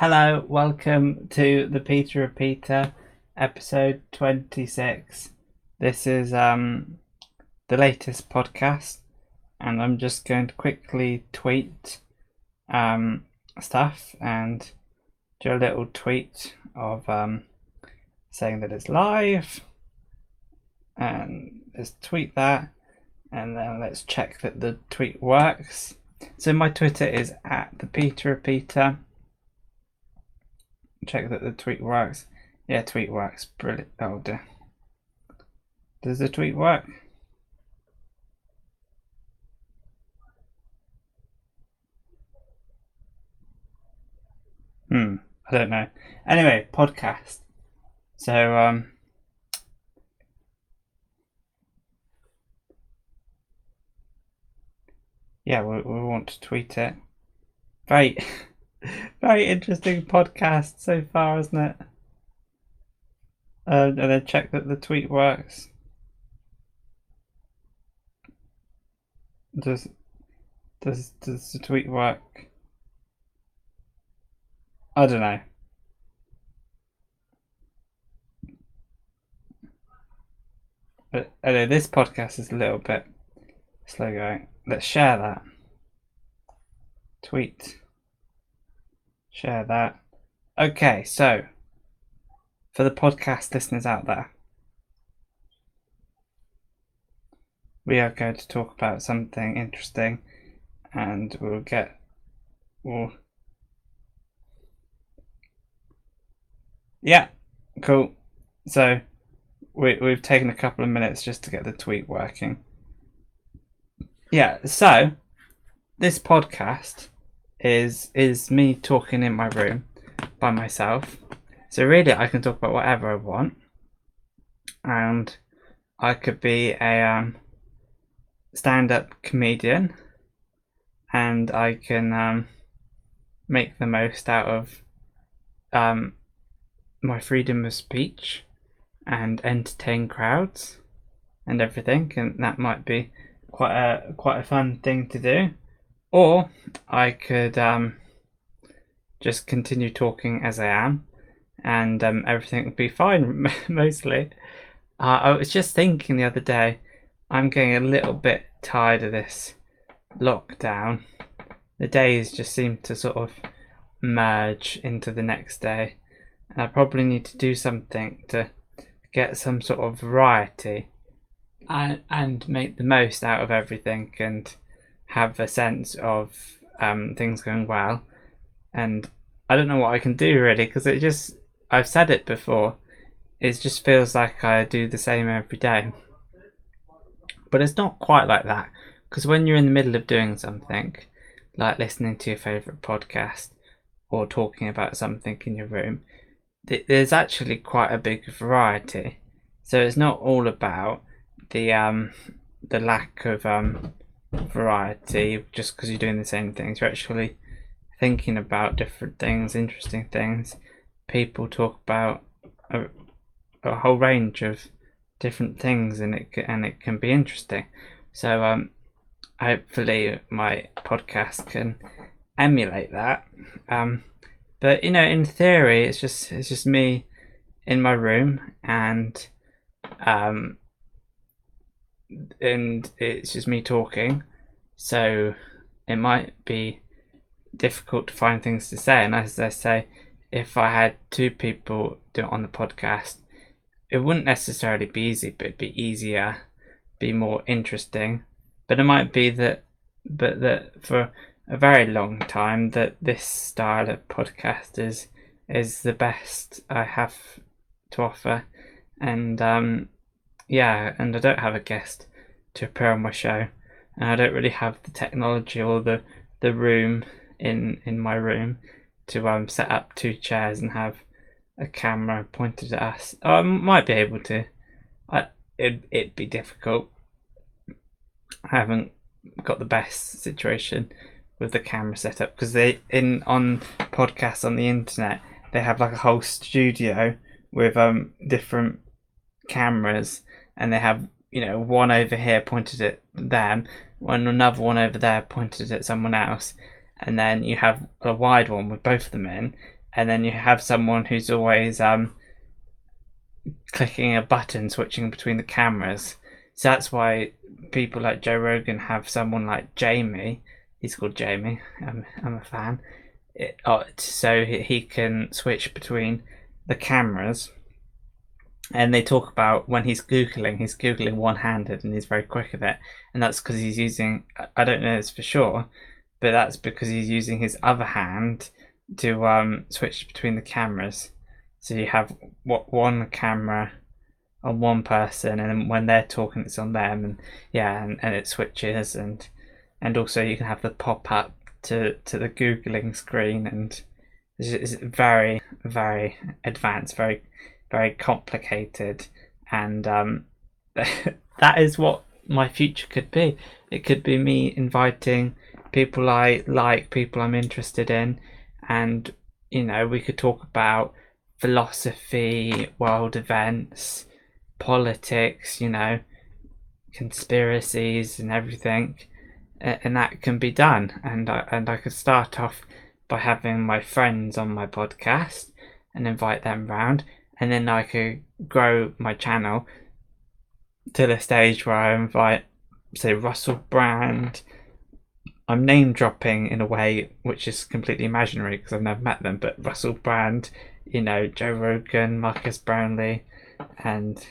hello, welcome to the Peter Repeater, episode 26. This is um the latest podcast, and I'm just going to quickly tweet um stuff and do a little tweet of um saying that it's live, and let's tweet that, and then let's check that the tweet works. So my Twitter is at the Peter Repeater check that the tweet works. Yeah, tweet works. Brilliant. Oh dear. Does the tweet work? Hmm. I don't know. Anyway, podcast. So um. Yeah, we, we want to tweet it. Right. Very interesting podcast so far, isn't it? Uh, and then check that the tweet works. Does does does the tweet work? I don't know. But this podcast is a little bit slow going. Let's share that. Tweet. Share that. Okay, so for the podcast listeners out there, we are going to talk about something interesting and we'll get we'll yeah cool so we, we've taken a couple of minutes just to get the tweet working yeah so this podcast is is me talking in my room by myself. So really, I can talk about whatever I want, and I could be a um, stand-up comedian, and I can um, make the most out of um, my freedom of speech and entertain crowds and everything, and that might be quite a quite a fun thing to do. Or I could um, just continue talking as I am and um, everything would be fine mostly. Uh, I was just thinking the other day, I'm getting a little bit tired of this lockdown. The days just seem to sort of merge into the next day. And I probably need to do something to get some sort of variety and, and make the most out of everything and have a sense of um, things going well, and I don't know what I can do really because it just I've said it before. It just feels like I do the same every day, but it's not quite like that because when you're in the middle of doing something, like listening to your favorite podcast or talking about something in your room, there's actually quite a big variety. So it's not all about the um the lack of um variety just because you're doing the same things. You're actually thinking about different things, interesting things. People talk about a, a whole range of different things, and it and it can be interesting. So um, hopefully my podcast can emulate that. Um, but you know, in theory, it's just it's just me in my room and um, and it's just me talking, so it might be difficult to find things to say. And as I say, if I had two people do it on the podcast, it wouldn't necessarily be easy, but it'd be easier, be more interesting. But it might be that, but that for a very long time, that this style of podcast is is the best I have to offer, and um, yeah, and I don't have a guest to appear on my show, and I don't really have the technology or the the room in in my room to um set up two chairs and have a camera pointed at us. Oh, I might be able to. I it it'd be difficult. I haven't got the best situation with the camera setup because they in on podcasts on the internet they have like a whole studio with um different cameras and they have you know one over here pointed at them one another one over there pointed at someone else and then you have a wide one with both of them in and then you have someone who's always um, clicking a button, switching between the cameras. So that's why people like Joe Rogan have someone like Jamie. He's called Jamie. I'm, I'm a fan. It, oh, so he can switch between the cameras. And they talk about when he's googling, he's googling one-handed, and he's very quick at it. And that's because he's using. I don't know this for sure, but that's because he's using his other hand to um, switch between the cameras. So you have what one camera on one person, and when they're talking, it's on them, and yeah, and, and it switches, and and also you can have the pop up to to the googling screen, and it's very very advanced, very very complicated, and um, that is what my future could be. It could be me inviting people I like, people I'm interested in, and you know we could talk about philosophy, world events, politics, you know, conspiracies and everything, and that can be done. And I, and I could start off by having my friends on my podcast and invite them round, and then I could grow my channel to the stage where I invite, say, Russell Brand. I'm name dropping in a way which is completely imaginary because I've never met them, but Russell Brand, you know, Joe Rogan, Marques Brownlee, and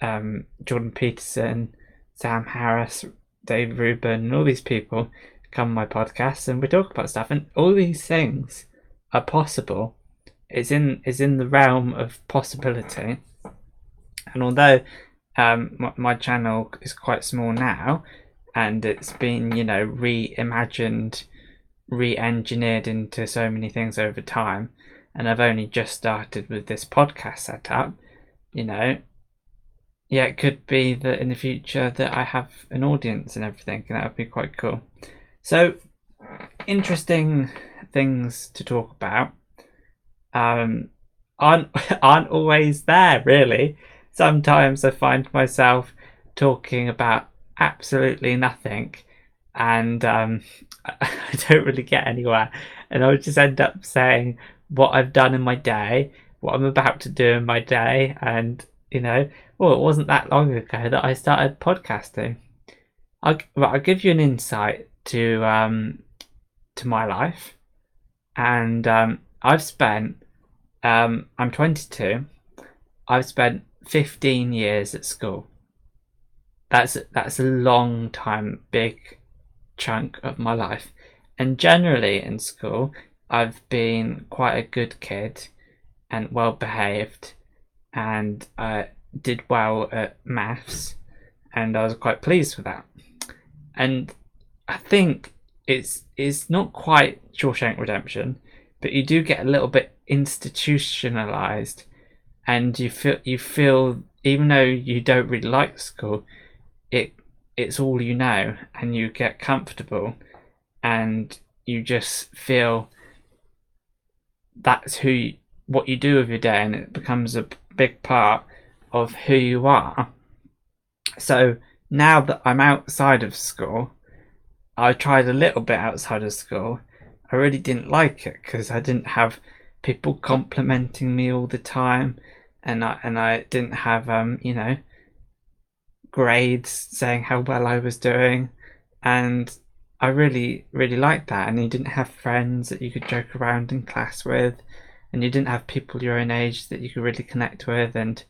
um, Jordan Peterson, Sam Harris, Dave Rubin, and all these people come on my podcast and we talk about stuff, and all these things are possible. It's in is in the realm of possibility, and although um, my, my channel is quite small now, and it's been you know reimagined, re-engineered into so many things over time, and I've only just started with this podcast setup. You know, yeah, it could be that in the future that I have an audience and everything, and that would be quite cool. So, interesting things to talk about. Um, aren't aren't always there really. Sometimes I find myself talking about absolutely nothing, and um, I don't really get anywhere, and I'll just end up saying what I've done in my day, what I'm about to do in my day, and you know, well, it wasn't that long ago that I started podcasting. I'll, well, I'll give you an insight to um, to my life, and um, I've spent. Um, I'm 22. I've spent 15 years at school. That's that's a long time, big chunk of my life, and generally in school, I've been quite a good kid and well behaved and I did well at maths, and I was quite pleased with that. And I think it's it's not quite Shawshank Redemption, but you do get a little bit institutionalized, and you feel you feel even though you don't really like school, it it's all you know, and you get comfortable, and you just feel that's who you, what you do with your day, and it becomes a big part of who you are. So now that I'm outside of school, I tried a little bit outside of school. I really didn't like it because I didn't have people complimenting me all the time, and I and I didn't have um you know grades saying how well I was doing, and I really really liked that. And you didn't have friends that you could joke around in class with, and you didn't have people your own age that you could really connect with, and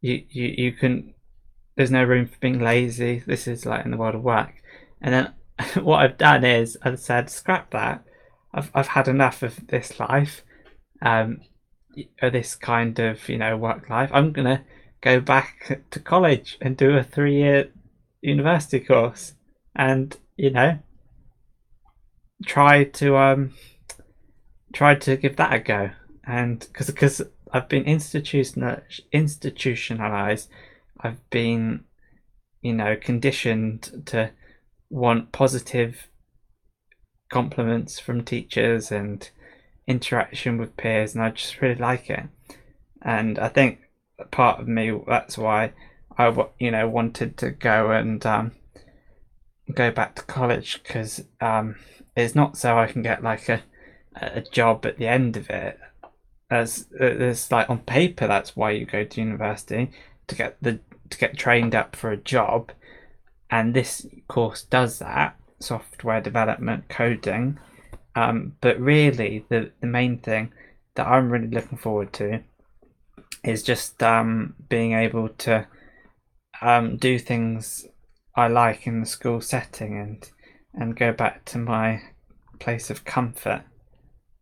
you you you can. There's no room for being lazy. This is like in the world of work, and then what I've done is I've said scrap that. I've I've had enough of this life, um, this kind of you know work life. I'm gonna go back to college and do a three year university course, and you know try to um try to give that a go and because because I've been institutional institutionalized, I've been, you know, conditioned to want positive compliments from teachers and interaction with peers, and I just really like it. And I think part of me that's why I you know wanted to go and um, go back to college because um, it's not so I can get like a a job at the end of it. As it's like on paper that's why you go to university to get the to get trained up for a job. And this course does that software development coding um, but really the, the main thing that i'm really looking forward to is just um, being able to um, do things i like in the school setting and and go back to my place of comfort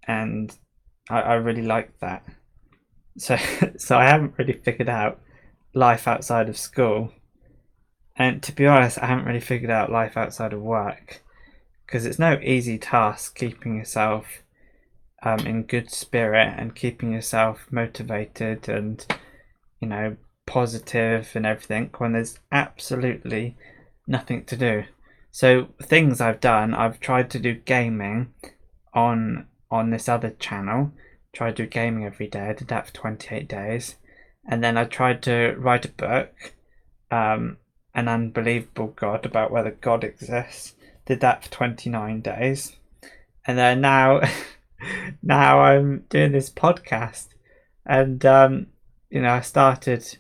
and I, I really like that. So so I haven't really figured out life outside of school. And to be honest, I haven't really figured out life outside of work because it's no easy task keeping yourself um, in good spirit and keeping yourself motivated and you know positive and everything when there's absolutely nothing to do. So things I've done, I've tried to do gaming on on this other channel. Tried to do gaming every day. I did that for 28 days. And then I tried to write a book, um, An Unbelievable God, about whether God exists. Did that for 29 days. And then now, now I'm doing this podcast. And, um, you know, I started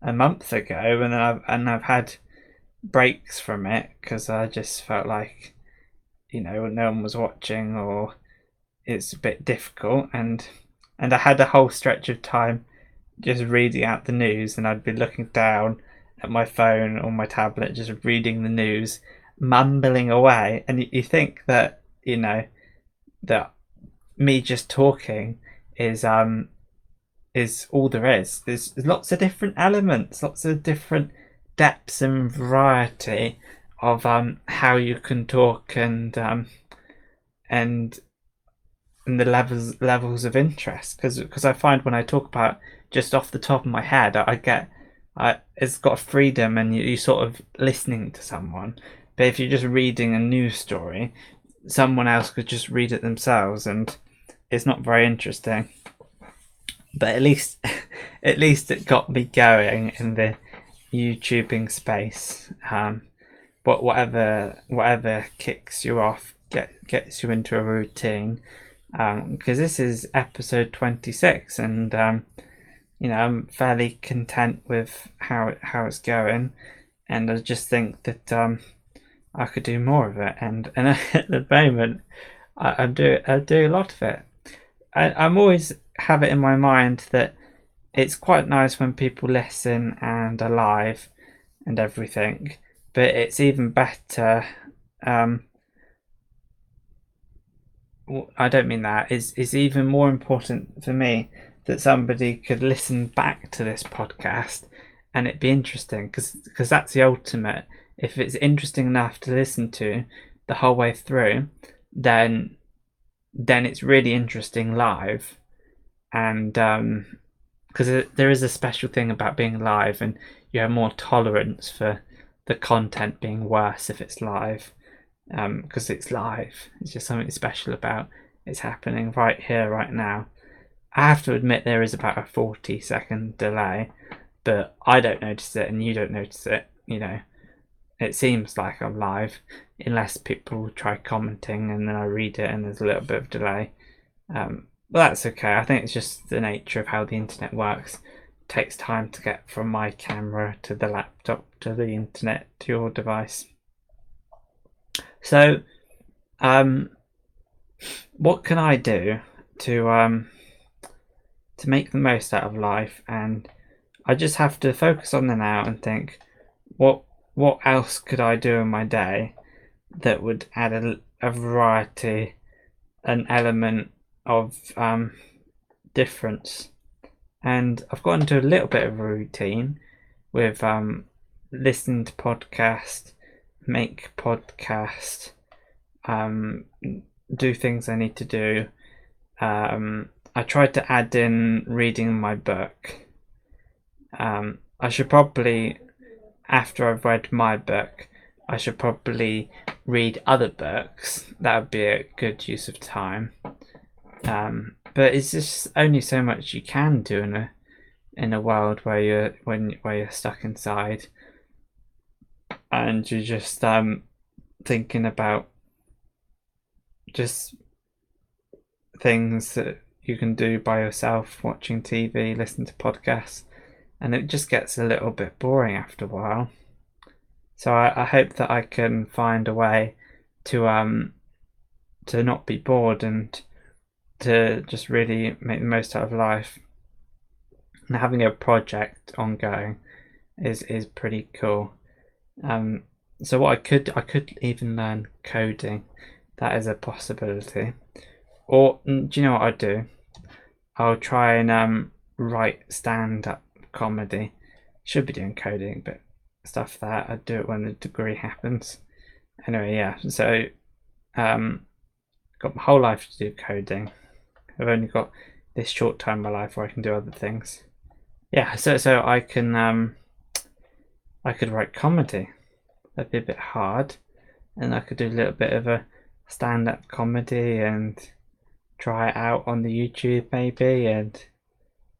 a month ago and I've, and I've had breaks from it because I just felt like, you know, no one was watching or it's a bit difficult and and I had a whole stretch of time just reading out the news and I'd be looking down at my phone or my tablet just reading the news mumbling away. And you, you think that you know that me just talking is um is all there is. There's, lots of different elements lots of different depths and variety of um how you can talk and um and and the levels levels of interest. Because because I find when I talk about just off the top of my head, I, I get I, it's got freedom and you, you sort of listening to someone. But if you're just reading a news story, someone else could just read it themselves, and it's not very interesting. But at least, at least it got me going in the YouTubing space. Um, but whatever whatever kicks you off, get gets you into a routine because um, this is episode 26 and um, you know i'm fairly content with how it, how it's going and i just think that um, i could do more of it and and at the moment i, I do i do a lot of it I, i'm always have it in my mind that it's quite nice when people listen and are live and everything but it's even better um, I don't mean that. Is is even more important for me that somebody could listen back to this podcast and it'd be interesting because that's the ultimate. If it's interesting enough to listen to the whole way through, then then it's really interesting live, and because um, there is a special thing about being live, and you have more tolerance for the content being worse if it's live because um, it's live. It's just something special about it's happening right here, right now. I have to admit there is about a 40 second delay, but I don't notice it and you don't notice it. You know, it seems like I'm live unless people try commenting and then I read it and there's a little bit of delay. Um, but that's okay. I think it's just the nature of how the internet works. It takes time to get from my camera to the laptop to the internet to your device. So, um, what can I do to um, to make the most out of life? And I just have to focus on the now and think, what what else could I do in my day that would add a, a variety, an element of um, difference? And I've got into a little bit of a routine with um, listening to podcasts make podcast, um, do things I need to do. Um, I tried to add in reading my book. Um, I should probably, after I've read my book, I should probably read other books. That would be a good use of time. Um, but it's just only so much you can do in a in a world where you're when where you're stuck inside and you're just um, thinking about just things that you can do by yourself, watching TV, listening to podcasts, and it just gets a little bit boring after a while. So I, I hope that I can find a way to um to not be bored and to just really make the most out of life. And having a project ongoing is is pretty cool. Um, so what I could I could even learn coding. That is a possibility. Or mm, do you know what I'd do? I'll try and um, write stand up comedy. Should be doing coding, but stuff that I'd do it when the degree happens. Anyway, yeah. So um, got my whole life to do coding. I've only got this short time in my life where I can do other things. Yeah, so so I can um I could write comedy. That'd be a bit hard. And I could do a little bit of a stand up comedy and try it out on the YouTube maybe and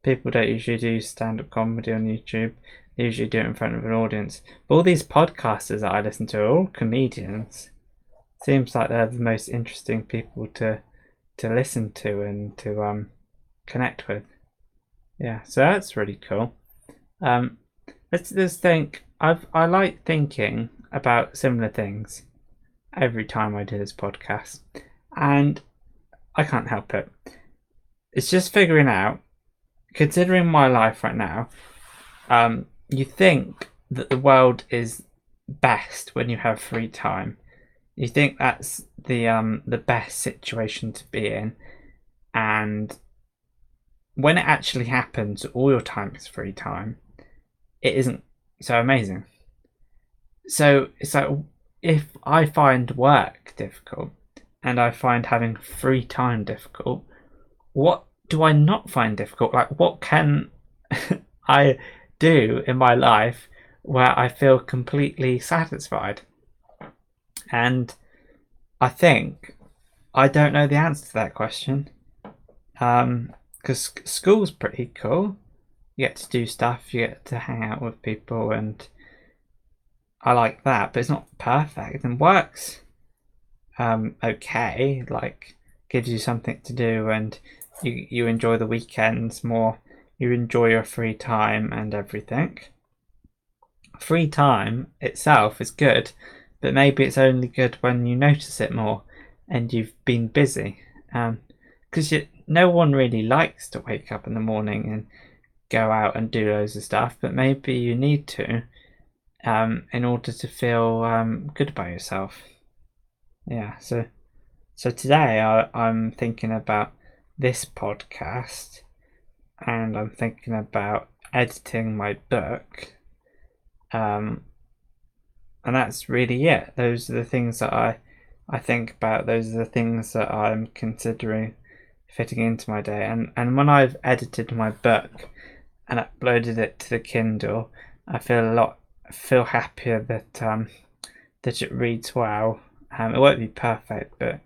people don't usually do stand up comedy on YouTube. They usually do it in front of an audience. But all these podcasters that I listen to are all comedians. Seems like they're the most interesting people to to listen to and to um connect with. Yeah, so that's really cool. Um, let's just think. I've I like thinking about similar things every time I do this podcast, and I can't help it. It's just figuring out, considering my life right now. Um, you think that the world is best when you have free time. You think that's the um the best situation to be in, and when it actually happens, all your time is free time. It isn't so amazing. So it's like if I find work difficult and I find having free time difficult, what do I not find difficult? Like, what can I do in my life where I feel completely satisfied? And I think I don't know the answer to that question. Um, because school's pretty cool. You get to do stuff, you get to hang out with people, and I like that, but it's not perfect and works um, okay. Like, gives you something to do, and you, you enjoy the weekends more, you enjoy your free time and everything. Free time itself is good, but maybe it's only good when you notice it more and you've been busy. Because um, no one really likes to wake up in the morning and go out and do loads of stuff, but maybe you need to um, in order to feel um, good about yourself. Yeah, so so today I, I'm thinking about this podcast and I'm thinking about editing my book. Um, and that's really it. Those are the things that I I think about. Those are the things that I'm considering fitting into my day. And and when I've edited my book and uploaded it to the Kindle, I feel a lot feel happier that um that it reads well. Um, it won't be perfect, but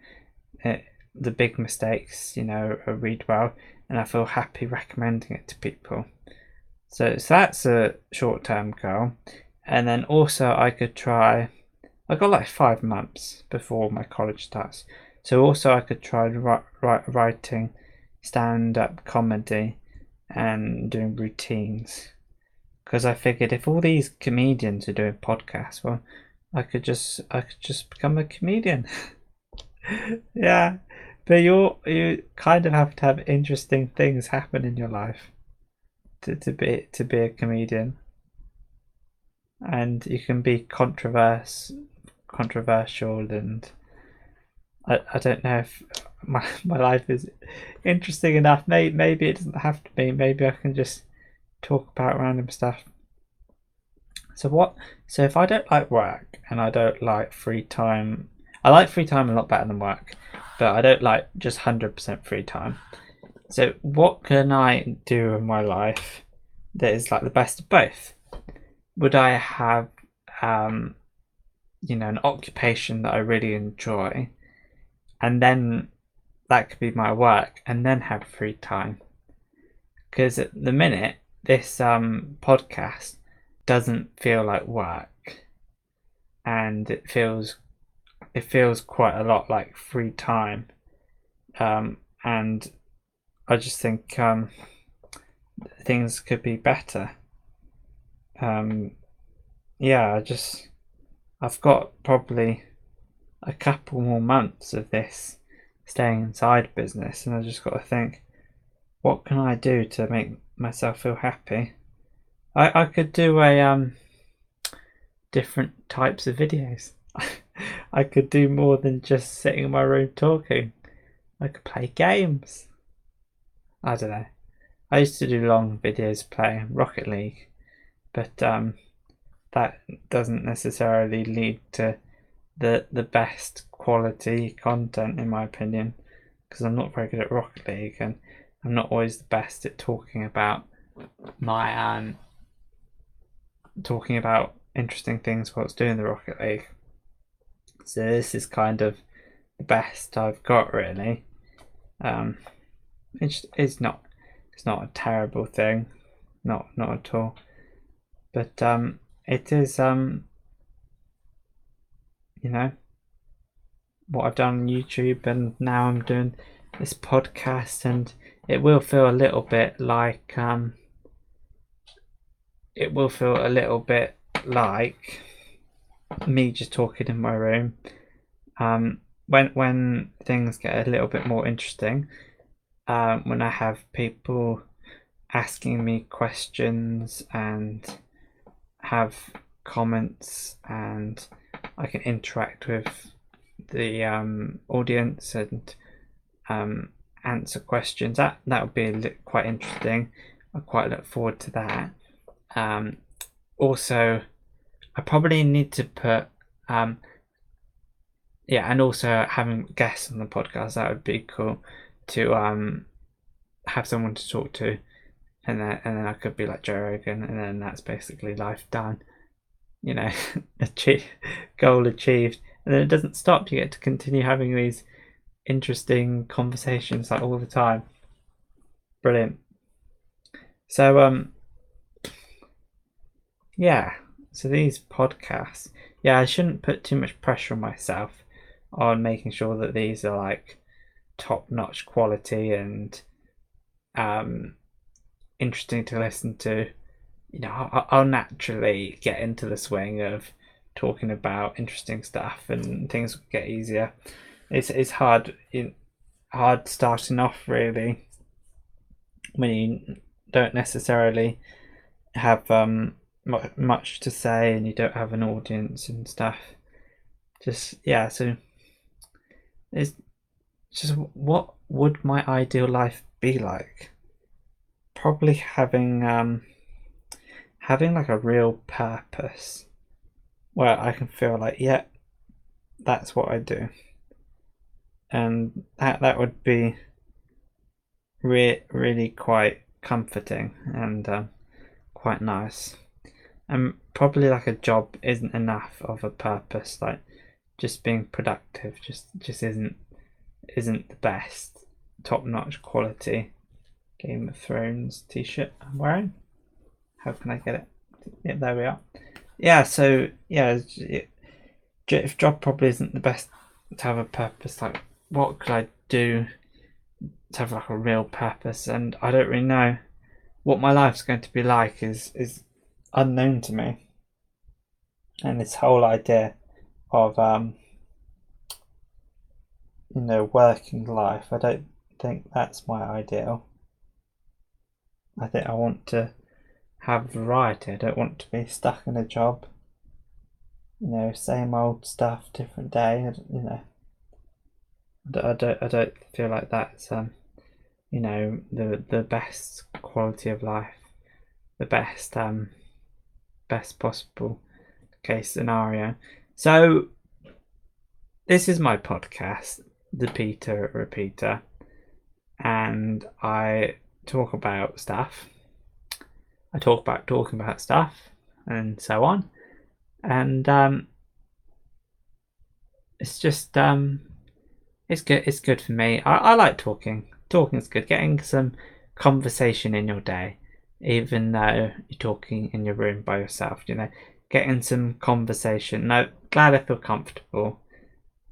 it, the big mistakes, you know, are read well, and I feel happy recommending it to people. So, so that's a short term goal, and then also I could try. I got like five months before my college starts, so also I could try writing stand up comedy and doing routines. Because I figured if all these comedians are doing podcasts, well, I could just I could just become a comedian. yeah, but you you kind of have to have interesting things happen in your life to, to be to be a comedian, and you can be controversial, controversial and I, I don't know if my, my life is interesting enough. Maybe, maybe it doesn't have to be. Maybe I can just talk about random stuff. So what? So if I don't like work and I don't like free time, I like free time a lot better than work, but I don't like just hundred percent free time. So what can I do in my life that is like the best of both? Would I have, um, you know, an occupation that I really enjoy? and then that could be my work and then have free time because at the minute this um podcast doesn't feel like work and it feels it feels quite a lot like free time um and I just think um, things could be better. Um, yeah, I just I've got probably a couple more months of this staying inside business, and I just got to think, what can I do to make myself feel happy? I I could do a um different types of videos. I could do more than just sitting in my room talking. I could play games. I don't know. I used to do long videos playing Rocket League, but um, that doesn't necessarily lead to the the best quality content in my opinion because I'm not very good at Rocket League and I'm not always the best at talking about my um talking about interesting things whilst doing the Rocket League. So this is kind of the best I've got really. Um, it's it's not it's not a terrible thing, not not at all. But um, it is um, you know, what I've done on YouTube, and now I'm doing this podcast, and it will feel a little bit like um, it will feel a little bit like me just talking in my room. Um, when when things get a little bit more interesting, um, when I have people asking me questions and have comments and I can interact with the um, audience and um, answer questions. That that would be quite interesting. I quite look forward to that. Um, also, I probably need to put um, yeah, and also having guests on the podcast that would be cool to um have someone to talk to, and then and then I could be like Joe Rogan, and then that's basically life done. You know, achieve goal achieved, and then it doesn't stop. You get to continue having these interesting conversations like all the time. Brilliant. So um, yeah. So these podcasts, yeah, I shouldn't put too much pressure on myself on making sure that these are like top notch quality and um, interesting to listen to. You know, I'll, I'll naturally get into the swing of talking about interesting stuff, and things get easier. It's it's hard in hard starting off really when you don't necessarily have um much to say and you don't have an audience and stuff. Just yeah, so it's just what would my ideal life be like? Probably having um having like a real purpose where I can feel like, yeah, that's what I do. And that that would be re- really quite comforting and um, quite nice. And probably like a job isn't enough of a purpose. Like just being productive just just isn't isn't the best top notch quality Game of Thrones t shirt I'm wearing. How can I get it? Yeah, there we are. Yeah, so yeah, if job probably isn't the best to have a purpose, like what could I do to have like a real purpose? And I don't really know what my life's going to be like. Is is unknown to me. And this whole idea of um, you know working life. I don't think that's my ideal. I think I want to have variety. I don't want to be stuck in a job. You know, same old stuff, different day. You know, I don't. I don't feel like that's um, you know, the the best quality of life, the best um, best possible case scenario. So, this is my podcast, The Peter Repeater, and I talk about stuff. I talk about talking about stuff and so on. And um, it's just um, it's good. It's good for me. I, I like talking. Talking is good. Getting some conversation in your day, even though you're talking in your room by yourself. You know, getting some conversation. No, glad I feel comfortable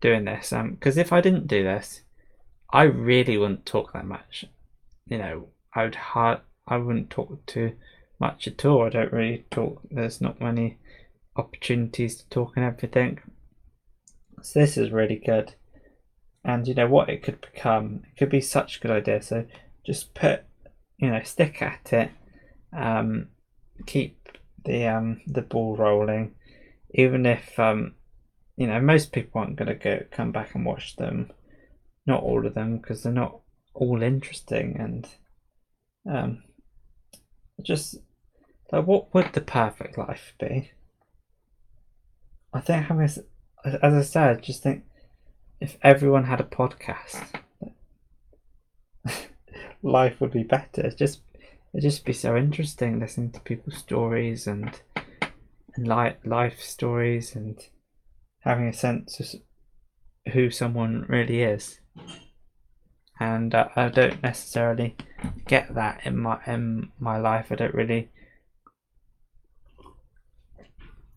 doing this. Um, because if I didn't do this, I really wouldn't talk that much. you know, I would hard, I wouldn't talk too much at all. I don't really talk. There's not many opportunities to talk and everything. So this is really good. And you know what it could become. It could be such a good idea. So just put, you know, stick at it. Um, keep the um the ball rolling, even if um, you know, most people aren't gonna go come back and watch them. Not all of them because they're not all interesting and um, just like what would the perfect life be? I think having, as I said, just think if everyone had a podcast, life would be better. Just it'd just be so interesting listening to people's stories and and life life stories and having a sense of who someone really is. And uh, I don't necessarily get that in my in my life. I don't really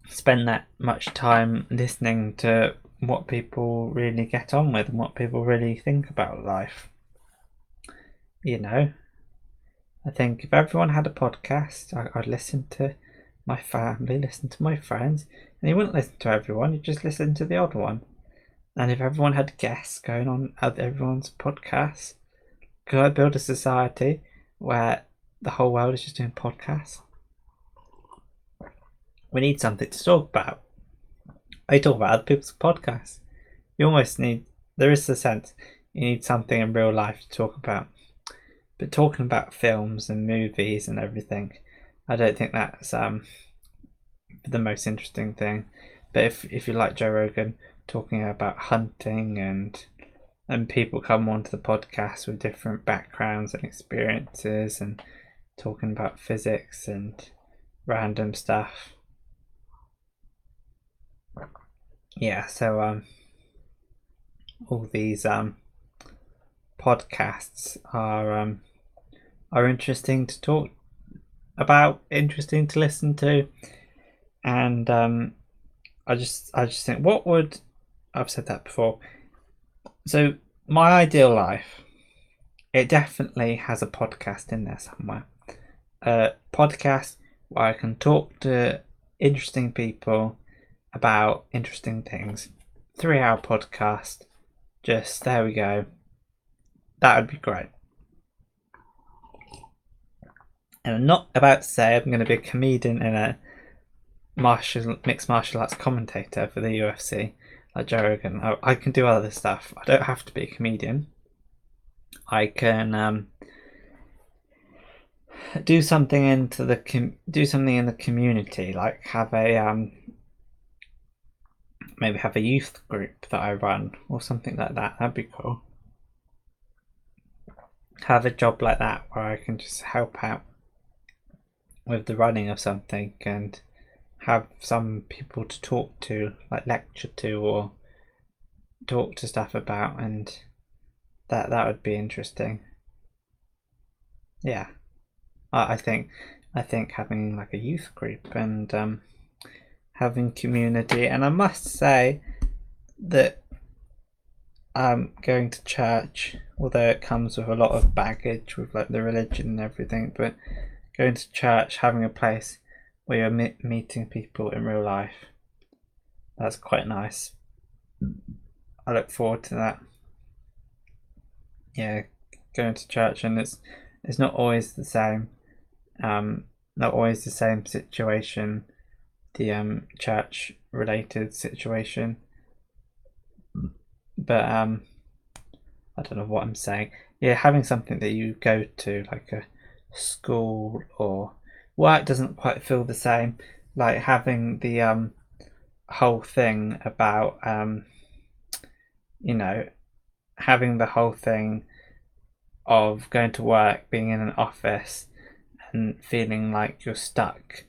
spend that much time listening to what people really get on with and what people really think about life. You know, I think if everyone had a podcast, I, would listen to my family, listen to my friends, and you wouldn't listen to everyone, you just listen to the odd one. And if everyone had guests going on at everyone's podcasts, could I build a society where the whole world is just doing podcasts? we need something to talk about. I talk about other people's podcasts. You almost need, there is a sense, you need something in real life to talk about. But talking about films and movies and everything, I don't think that's um, the most interesting thing. But if, if you like Joe Rogan talking about hunting and and people come onto the podcast with different backgrounds and experiences and talking about physics and random stuff yeah, so um, all these um podcasts are um are interesting to talk about, interesting to listen to, and um, I just I just think what would I've said that before. So my ideal life, it definitely has a podcast in there somewhere. A podcast where I can talk to interesting people about interesting things. Three hour podcast. Just there we go. That would be great. And I'm not about to say I'm going to be a comedian and a martial mixed martial arts commentator for the UFC like Joe Rogan. I, I can do other stuff. I don't have to be a comedian. I can um, do something into the com- do something in the community, like have a um, maybe have a youth group that I run or something like that. That'd be cool. Have a job like that where I can just help out with the running of something and have some people to talk to, like lecture to or talk to stuff about and that that would be interesting. Yeah. I, I think I think having like a youth group and um having community. And I must say that um, going to church, although it comes with a lot of baggage with like the religion and everything, but going to church, having a place where you're me- meeting people in real life, that's quite nice. I look forward to that. Yeah, going to church, and it's it's not always the same. Um, not always the same situation the um, church related situation. But um, I don't know what I'm saying. Yeah, having something that you go to, like a school or work, doesn't quite feel the same. Like having the um, whole thing about, um, you know, having the whole thing of going to work, being in an office, and feeling like you're stuck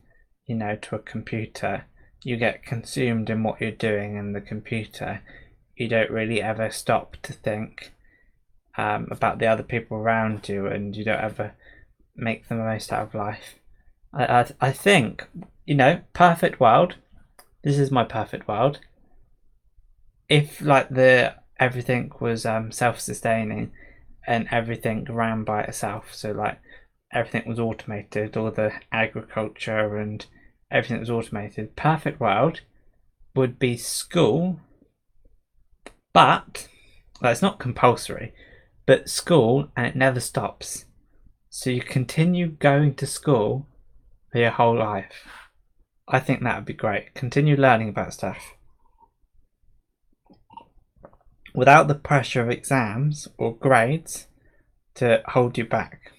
you know, to a computer, you get consumed in what you're doing in the computer. You don't really ever stop to think um, about the other people around you, and you don't ever make the most out of life. I, I, I think, you know, perfect world. This is my perfect world. If like the everything was um, self-sustaining, and everything ran by itself. So like everything was automated, all the agriculture and everything was automated. Perfect world would be school, but well, it's not compulsory, but school and it never stops. So you continue going to school for your whole life. I think that would be great. Continue learning about stuff. Without the pressure of exams or grades to hold you back.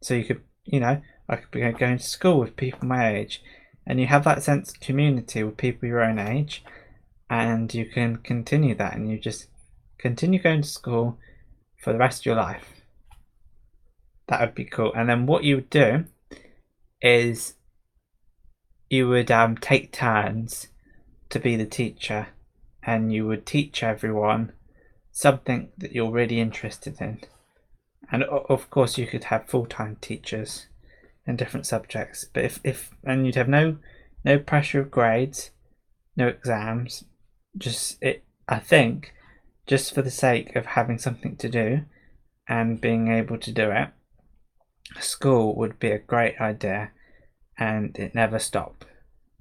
So you could, you know, I could be going to school with people my age, and you have that sense of community with people your own age, and you can continue that, and you just continue going to school for the rest of your life. That would be cool. And then what you would do is you would um, take turns to be the teacher, and you would teach everyone something that you're really interested in. And of course, you could have full time teachers in different subjects, but if, if and you'd have no no pressure of grades, no exams, just it. I think just for the sake of having something to do and being able to do it, school would be a great idea, and it never stop.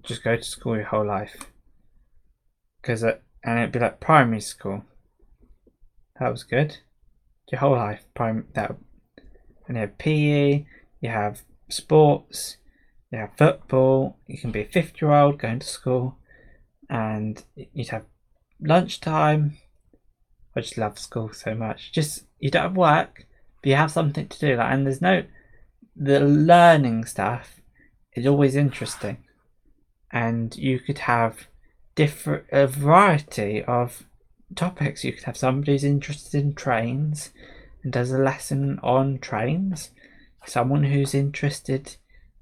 Just go to school your whole life, because and it'd be like primary school. That was good your whole life. Prime that, and you have PE, you have sports, you have football. You can be a fifty-year-old going to school, and you'd have lunchtime. I just love school so much. Just you don't have work, but you have something to do. Like, and there's no the learning stuff is always interesting, and you could have different a variety of topics. You could have somebody who's interested in trains and does a lesson on trains, someone who's interested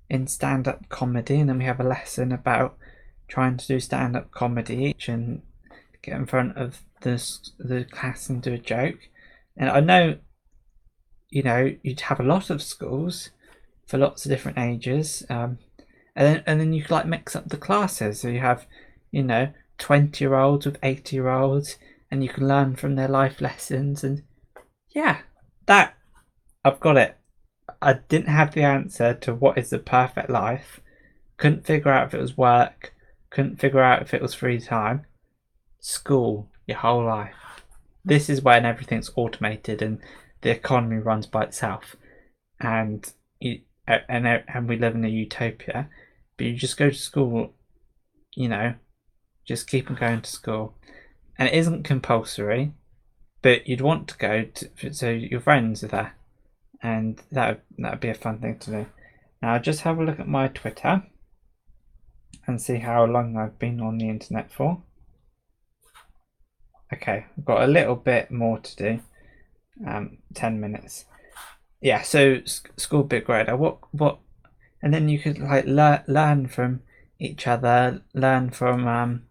in stand up comedy, and then we have a lesson about trying to do stand up comedy and get in front of the, the class and do a joke. And I know, you know, you'd have a lot of schools for lots of different ages. Um, and then, and then you could like mix up the classes. So you have, you know, 20 year olds with 80 year olds and you can learn from their life lessons and yeah that i've got it. I didn't have the answer to what is the perfect life. Couldn't figure out if it was work. Couldn't figure out if it was free time. School your whole life. This is when everything's automated and the economy runs by itself. And you, and and we live in a utopia but you just go to school you know just keep on going to school and it isn't compulsory, but you'd want to go to, so your friends are there, and that that would be a fun thing to do. Now, just have a look at my Twitter and see how long I've been on the internet for. Okay, I've got a little bit more to do. Um, ten minutes. Yeah, so school bit grader. What what? And then you could like learn learn from each other, learn from um,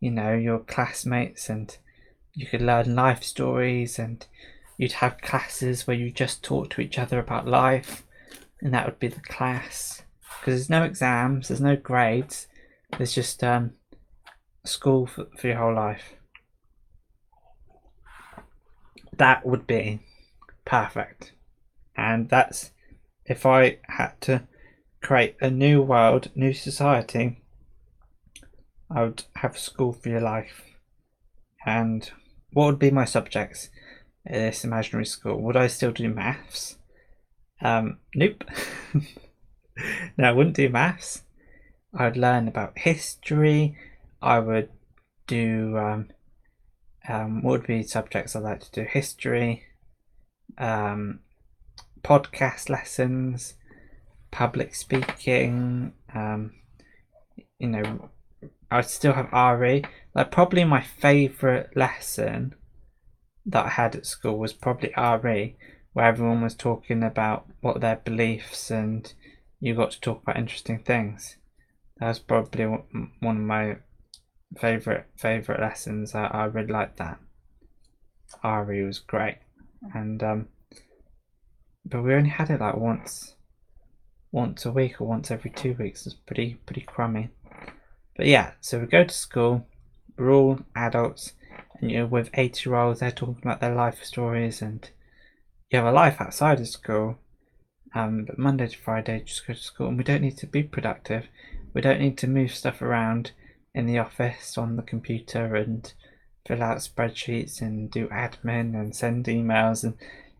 you know, your classmates and you could learn life stories and you'd have classes where you just talk to each other about life and that would be the class because there's no exams there's no grades there's just um, school for, for your whole life that would be perfect and that's if i had to create a new world new society I would have school for your life. And what would be my subjects in this imaginary school? Would I still do maths? Um, nope. no, I wouldn't do maths. I would learn about history. I would do um, um, what would be subjects I'd like to do? History, um, podcast lessons, public speaking, um, you know, I still have RE. Like probably my favourite lesson that I had at school was probably RE, where everyone was talking about what their beliefs and you got to talk about interesting things. That was probably one of my favourite favourite lessons. I, I really liked that. RE was great, and um, but we only had it like once, once a week or once every two weeks. It's pretty pretty crummy. But yeah, so we go to school, we're all adults, and you're with 80 year olds, they're talking about their life stories, and you have a life outside of school. Um, but Monday to Friday, just go to school, and we don't need to be productive. We don't need to move stuff around in the office on the computer and fill out spreadsheets and do admin and send emails and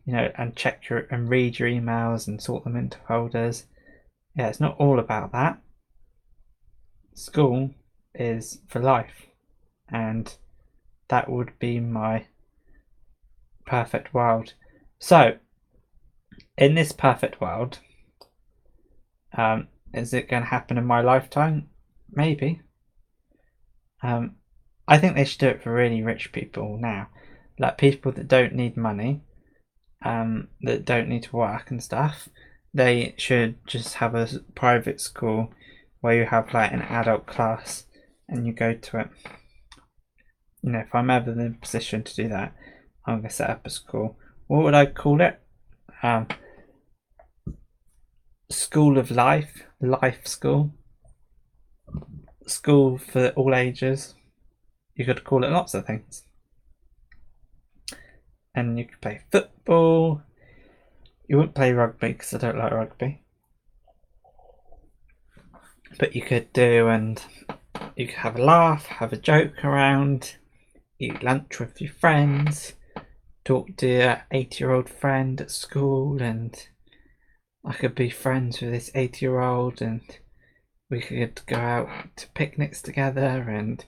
you know and check your and read your emails and sort them into folders. Yeah, it's not all about that. School is for life, and that would be my perfect world. So, in this perfect world, um, is it going to happen in my lifetime? Maybe. Um, I think they should do it for really rich people now, like people that don't need money, um, that don't need to work and stuff. They should just have a private school where you have like an adult class and you go to it. You know, if I'm ever in a position to do that, I'm gonna set up a school. What would I call it? Um, school of life, life school, school for all ages. You could call it lots of things. And you could play football. You wouldn't play rugby because I don't like rugby. But you could do, and you could have a laugh, have a joke around, eat lunch with your friends, talk to your 80 year old friend at school, and I could be friends with this 80 year old, and we could go out to picnics together, and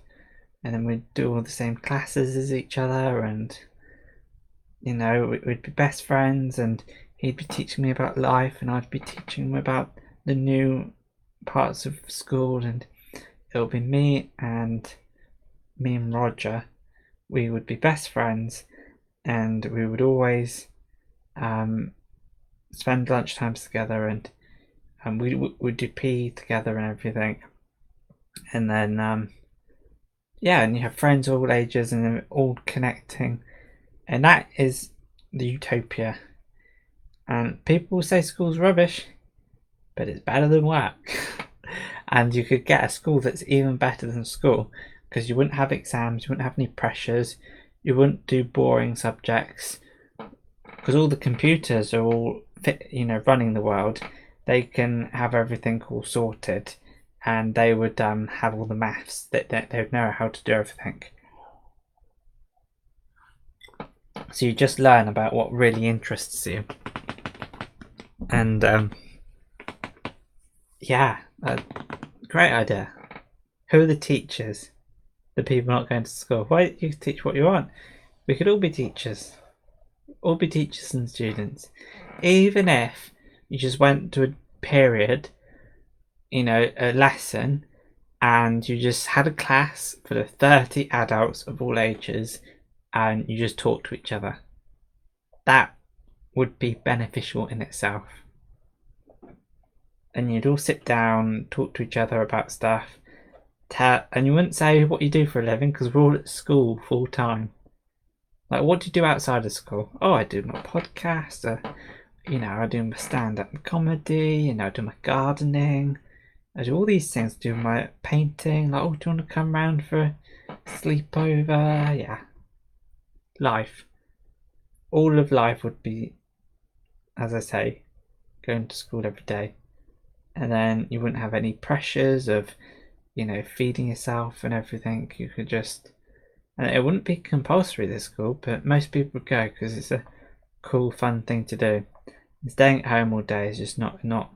and then we'd do all the same classes as each other, and you know, we'd be best friends, and he'd be teaching me about life, and I'd be teaching him about the new parts of school, and it'll be me and me and Roger. We would be best friends, and we would always um, spend lunchtimes together, and and we would do PE together and everything, and then um, yeah, and you have friends all ages and all connecting, and that is the utopia. And people say school's rubbish, but it's better than work. and you could get a school that's even better than school because you wouldn't have exams, you wouldn't have any pressures, you wouldn't do boring subjects because all the computers are all fit, you know, running the world. They can have everything all sorted and they would um, have all the maths that they, they would know how to do everything. So you just learn about what really interests you. And um, yeah, uh, great idea. Who are the teachers? The people not going to school. Why do you teach what you want? We could all be teachers. All be teachers and students. Even if you just went to a period, you know, a lesson, and you just had a class for the 30 adults of all ages and you just talk to each other. That would be beneficial in itself. And you'd all sit down, talk to each other about stuff, tell, and you wouldn't say what you do for a living because we're all at school full time. Like, what do you do outside of school? Oh, I do my podcast. Uh, you know, I do my stand-up comedy. You know, I do my gardening. I do all these things. I do my painting. Like, oh, do you want to come round for a sleepover? Yeah, life. All of life would be, as I say, going to school every day. And then you wouldn't have any pressures of, you know, feeding yourself and everything. You could just, and it wouldn't be compulsory this school, but most people would go because it's a cool, fun thing to do. And staying at home all day is just not not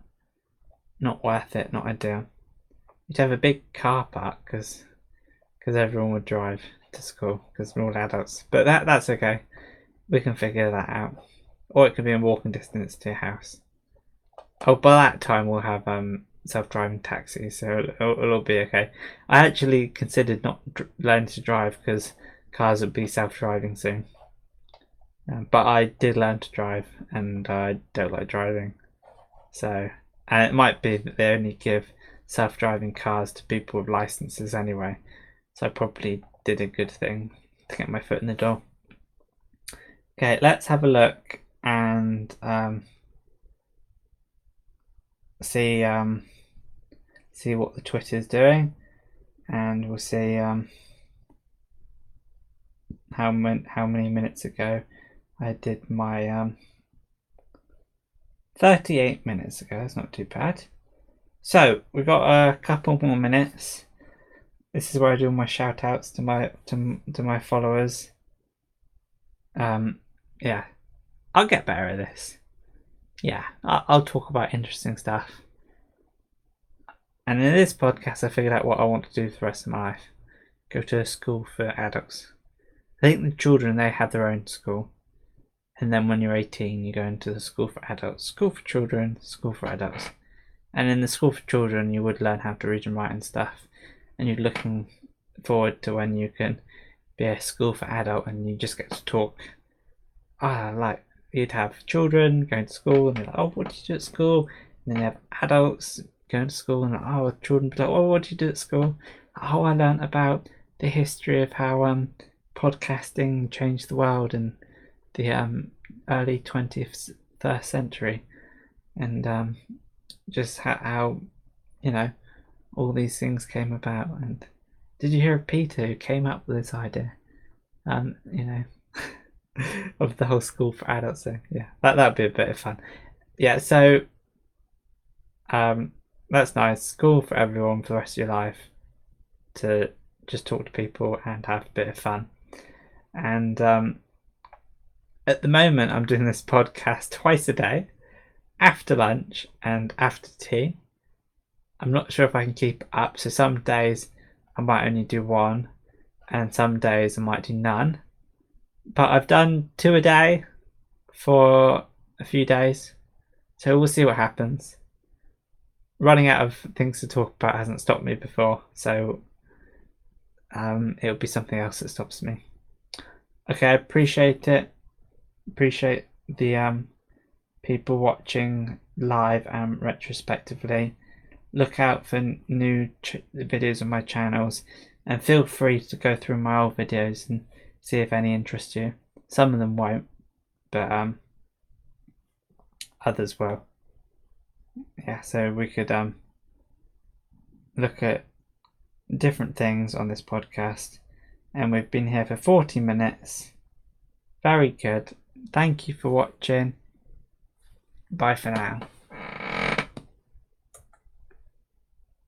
not worth it, not ideal. You'd have a big car park because because everyone would drive to school because we're all adults. But that that's okay. We can figure that out. Or it could be in walking distance to your house. Oh, by that time we'll have um self-driving taxis, so it'll, it'll be okay. I actually considered not dr- learning to drive because cars would be self-driving soon. Um, but I did learn to drive, and I don't like driving. So, and it might be that they only give self-driving cars to people with licenses anyway. So I probably did a good thing to get my foot in the door. Okay, let's have a look and um, see um, see what the Twitter's doing, and we'll see um, how many how many minutes ago I did my um, 38 minutes ago. That's not too bad. So we've got a couple more minutes. This is where I do my shout outs to my to, to my followers. Um, yeah, I'll get better at this. Yeah, I'll, I'll talk about interesting stuff. And in this podcast, I figured out what I want to do for the rest of my life go to a school for adults. I think the children, they have their own school. And then when you're 18, you go into the school for adults, school for children, school for adults. And in the school for children, you would learn how to read and write and stuff. And you're looking forward to when you can be a school for adult and you just get to talk. Ah, like you'd have children going to school and be like, oh, what did you do at school? And then you have adults going to school and like, oh, children be like, oh, what did you do at school? Oh, I learned about the history of how um podcasting changed the world in the um early 20th first century and um just how, how you know all these things came about and did you hear of peter who came up with this idea? Um you know of the whole school for adults thing. Yeah that that'd be a bit of fun. Yeah so um that's nice. School for everyone for the rest of your life to just talk to people and have a bit of fun. And um at the moment i'm doing this podcast twice a day after lunch and after tea. I'm not sure if I can keep up. So some days I might only do one, and some days I might do none. But I've done two a day for a few days. So we'll see what happens. Running out of things to talk about hasn't stopped me before, so um, it'll be something else that stops me. Okay, I appreciate it. Appreciate the um, people watching live and retrospectively. Look out for new ch- videos on my channels and feel free to go through my old videos and see if any interest you. Some of them won't, but um, others will. Yeah, so we could um look at different things on this podcast, and we've been here for 40 minutes. Very good. Thank you for watching. Bye for now.